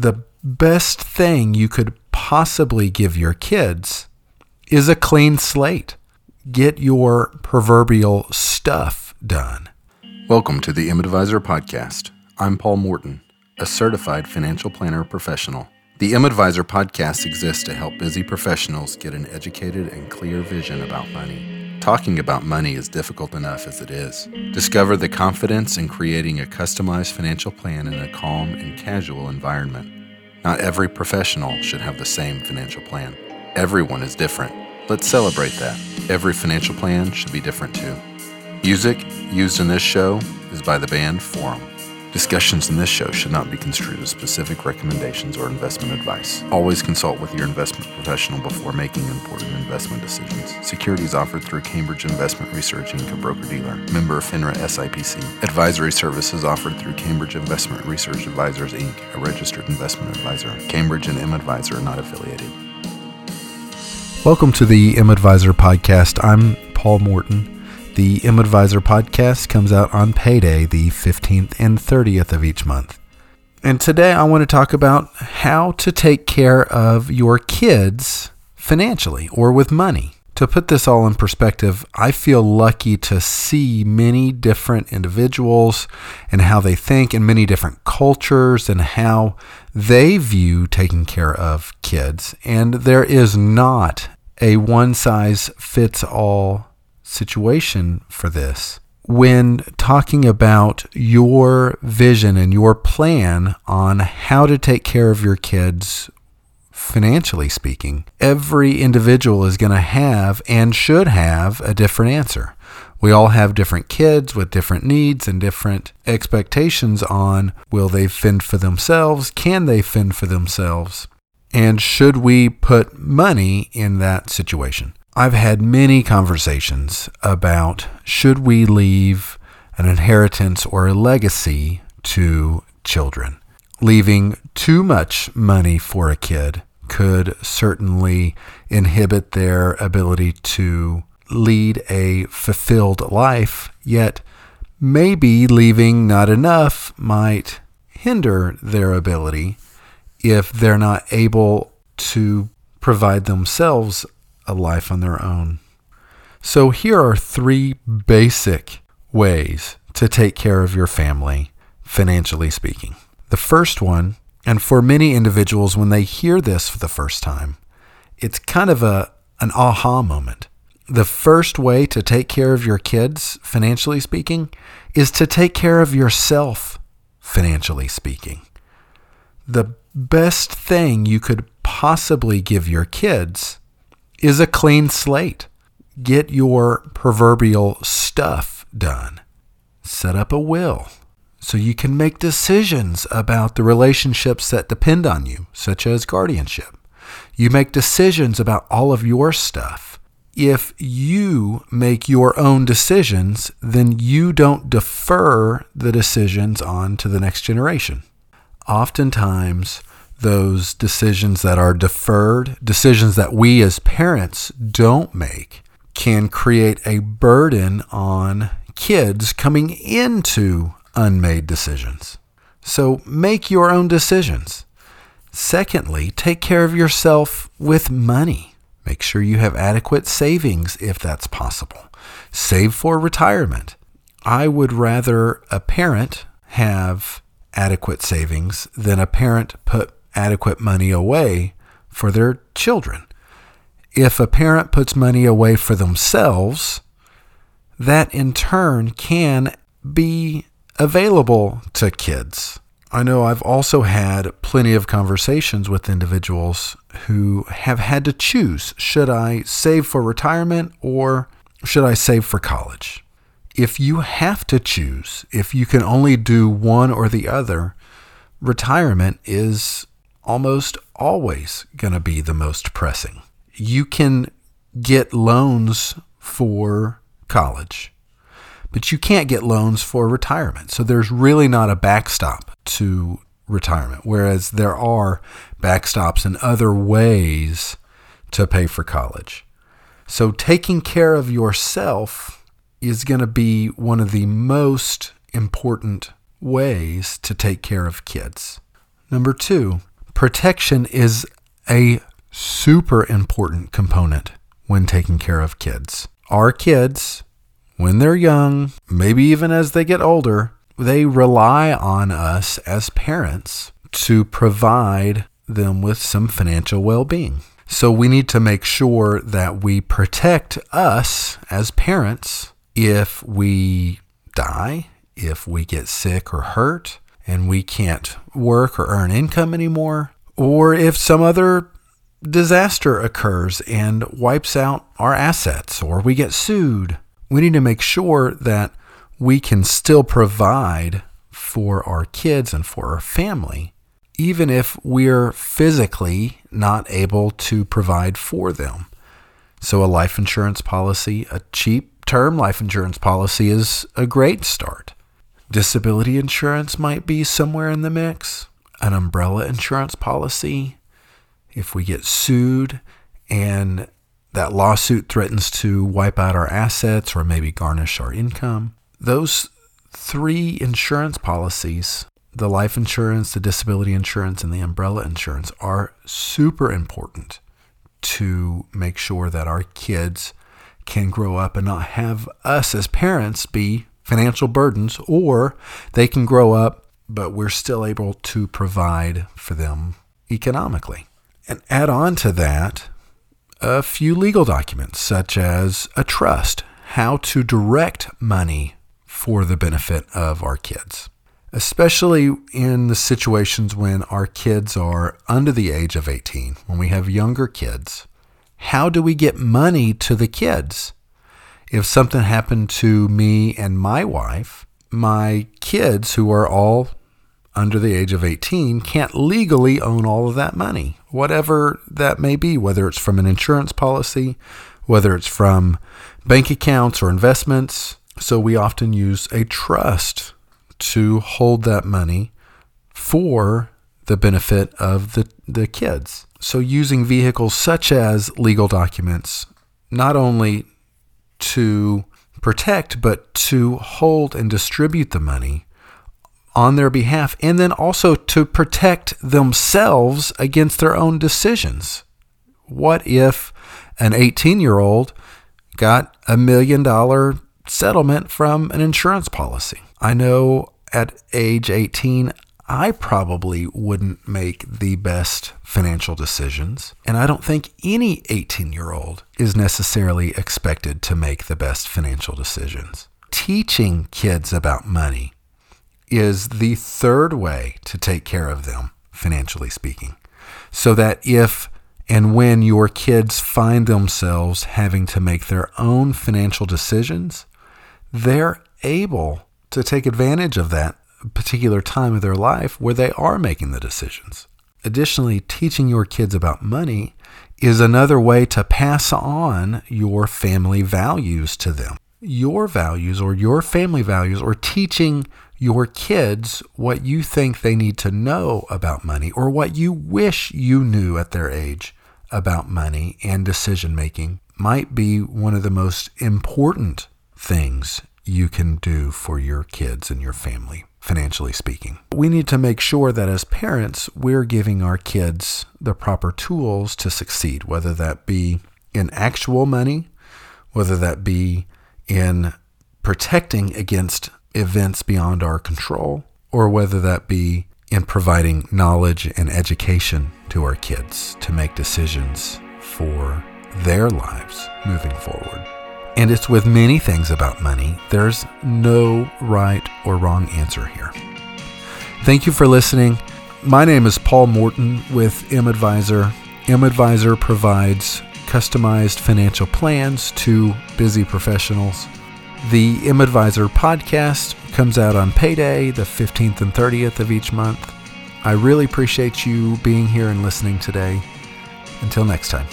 the best thing you could possibly give your kids is a clean slate. Get your proverbial stuff done. Welcome to the M-Advisor podcast. I'm Paul Morton, a certified financial planner professional. The M-Advisor podcast exists to help busy professionals get an educated and clear vision about money. Talking about money is difficult enough as it is. Discover the confidence in creating a customized financial plan in a calm and casual environment. Not every professional should have the same financial plan. Everyone is different. Let's celebrate that. Every financial plan should be different too. Music used in this show is by the band Forum. Discussions in this show should not be construed as specific recommendations or investment advice. Always consult with your investment professional before making important investment decisions. Securities offered through Cambridge Investment Research Inc., a broker dealer. Member of FINRA SIPC. Advisory services offered through Cambridge Investment Research Advisors Inc., a registered investment advisor. Cambridge and M Advisor are not affiliated. Welcome to the M Advisor podcast. I'm Paul Morton. The M Advisor podcast comes out on payday, the 15th and 30th of each month. And today I want to talk about how to take care of your kids financially or with money. To put this all in perspective, I feel lucky to see many different individuals and how they think in many different cultures and how they view taking care of kids. And there is not a one size fits all situation for this. When talking about your vision and your plan on how to take care of your kids financially speaking, every individual is going to have and should have a different answer. We all have different kids with different needs and different expectations on will they fend for themselves? Can they fend for themselves? And should we put money in that situation? I've had many conversations about should we leave an inheritance or a legacy to children. Leaving too much money for a kid could certainly inhibit their ability to lead a fulfilled life, yet maybe leaving not enough might hinder their ability if they're not able to provide themselves a life on their own. So, here are three basic ways to take care of your family, financially speaking. The first one, and for many individuals, when they hear this for the first time, it's kind of a, an aha moment. The first way to take care of your kids, financially speaking, is to take care of yourself, financially speaking. The best thing you could possibly give your kids is a clean slate. Get your proverbial stuff done. Set up a will so you can make decisions about the relationships that depend on you, such as guardianship. You make decisions about all of your stuff. If you make your own decisions, then you don't defer the decisions on to the next generation. Oftentimes, those decisions that are deferred, decisions that we as parents don't make, can create a burden on kids coming into unmade decisions. So make your own decisions. Secondly, take care of yourself with money. Make sure you have adequate savings if that's possible. Save for retirement. I would rather a parent have adequate savings than a parent put adequate money away for their children. If a parent puts money away for themselves, that in turn can be available to kids. I know I've also had plenty of conversations with individuals who have had to choose should I save for retirement or should I save for college? If you have to choose, if you can only do one or the other, retirement is almost always going to be the most pressing. You can get loans for college, but you can't get loans for retirement. So there's really not a backstop to retirement, whereas there are backstops and other ways to pay for college. So taking care of yourself is going to be one of the most important ways to take care of kids. Number two, protection is a super important component when taking care of kids. Our kids, when they're young, maybe even as they get older, they rely on us as parents to provide them with some financial well being. So we need to make sure that we protect us as parents if we die, if we get sick or hurt, and we can't work or earn income anymore, or if some other disaster occurs and wipes out our assets, or we get sued. We need to make sure that we can still provide for our kids and for our family even if we're physically not able to provide for them. So, a life insurance policy, a cheap term life insurance policy, is a great start. Disability insurance might be somewhere in the mix, an umbrella insurance policy. If we get sued and that lawsuit threatens to wipe out our assets or maybe garnish our income, those three insurance policies the life insurance, the disability insurance, and the umbrella insurance are super important to make sure that our kids can grow up and not have us as parents be financial burdens, or they can grow up, but we're still able to provide for them economically. And add on to that a few legal documents, such as a trust, how to direct money for the benefit of our kids especially in the situations when our kids are under the age of 18, when we have younger kids. How do we get money to the kids? If something happened to me and my wife, my kids, who are all under the age of 18, can't legally own all of that money, whatever that may be, whether it's from an insurance policy, whether it's from bank accounts or investments. So we often use a trust to hold that money for the benefit of the, the kids. So, using vehicles such as legal documents, not only to protect, but to hold and distribute the money on their behalf, and then also to protect themselves against their own decisions. What if an 18 year old got a million dollar settlement from an insurance policy? I know at age 18, I probably wouldn't make the best financial decisions. And I don't think any 18 year old is necessarily expected to make the best financial decisions. Teaching kids about money is the third way to take care of them, financially speaking. So that if and when your kids find themselves having to make their own financial decisions, they're able to take advantage of that particular time of their life where they are making the decisions. Additionally, teaching your kids about money is another way to pass on your family values to them. Your values or your family values, or teaching your kids what you think they need to know about money or what you wish you knew at their age about money and decision making, might be one of the most important things you can do for your kids and your family, financially speaking. We need to make sure that as parents, we're giving our kids the proper tools to succeed, whether that be in actual money, whether that be in protecting against events beyond our control, or whether that be in providing knowledge and education to our kids to make decisions for their lives moving forward. And it's with many things about money. There's no right or wrong answer here. Thank you for listening. My name is Paul Morton with M Advisor. M Advisor provides customized financial plans to busy professionals. The M Advisor podcast comes out on payday, the 15th and 30th of each month. I really appreciate you being here and listening today. Until next time.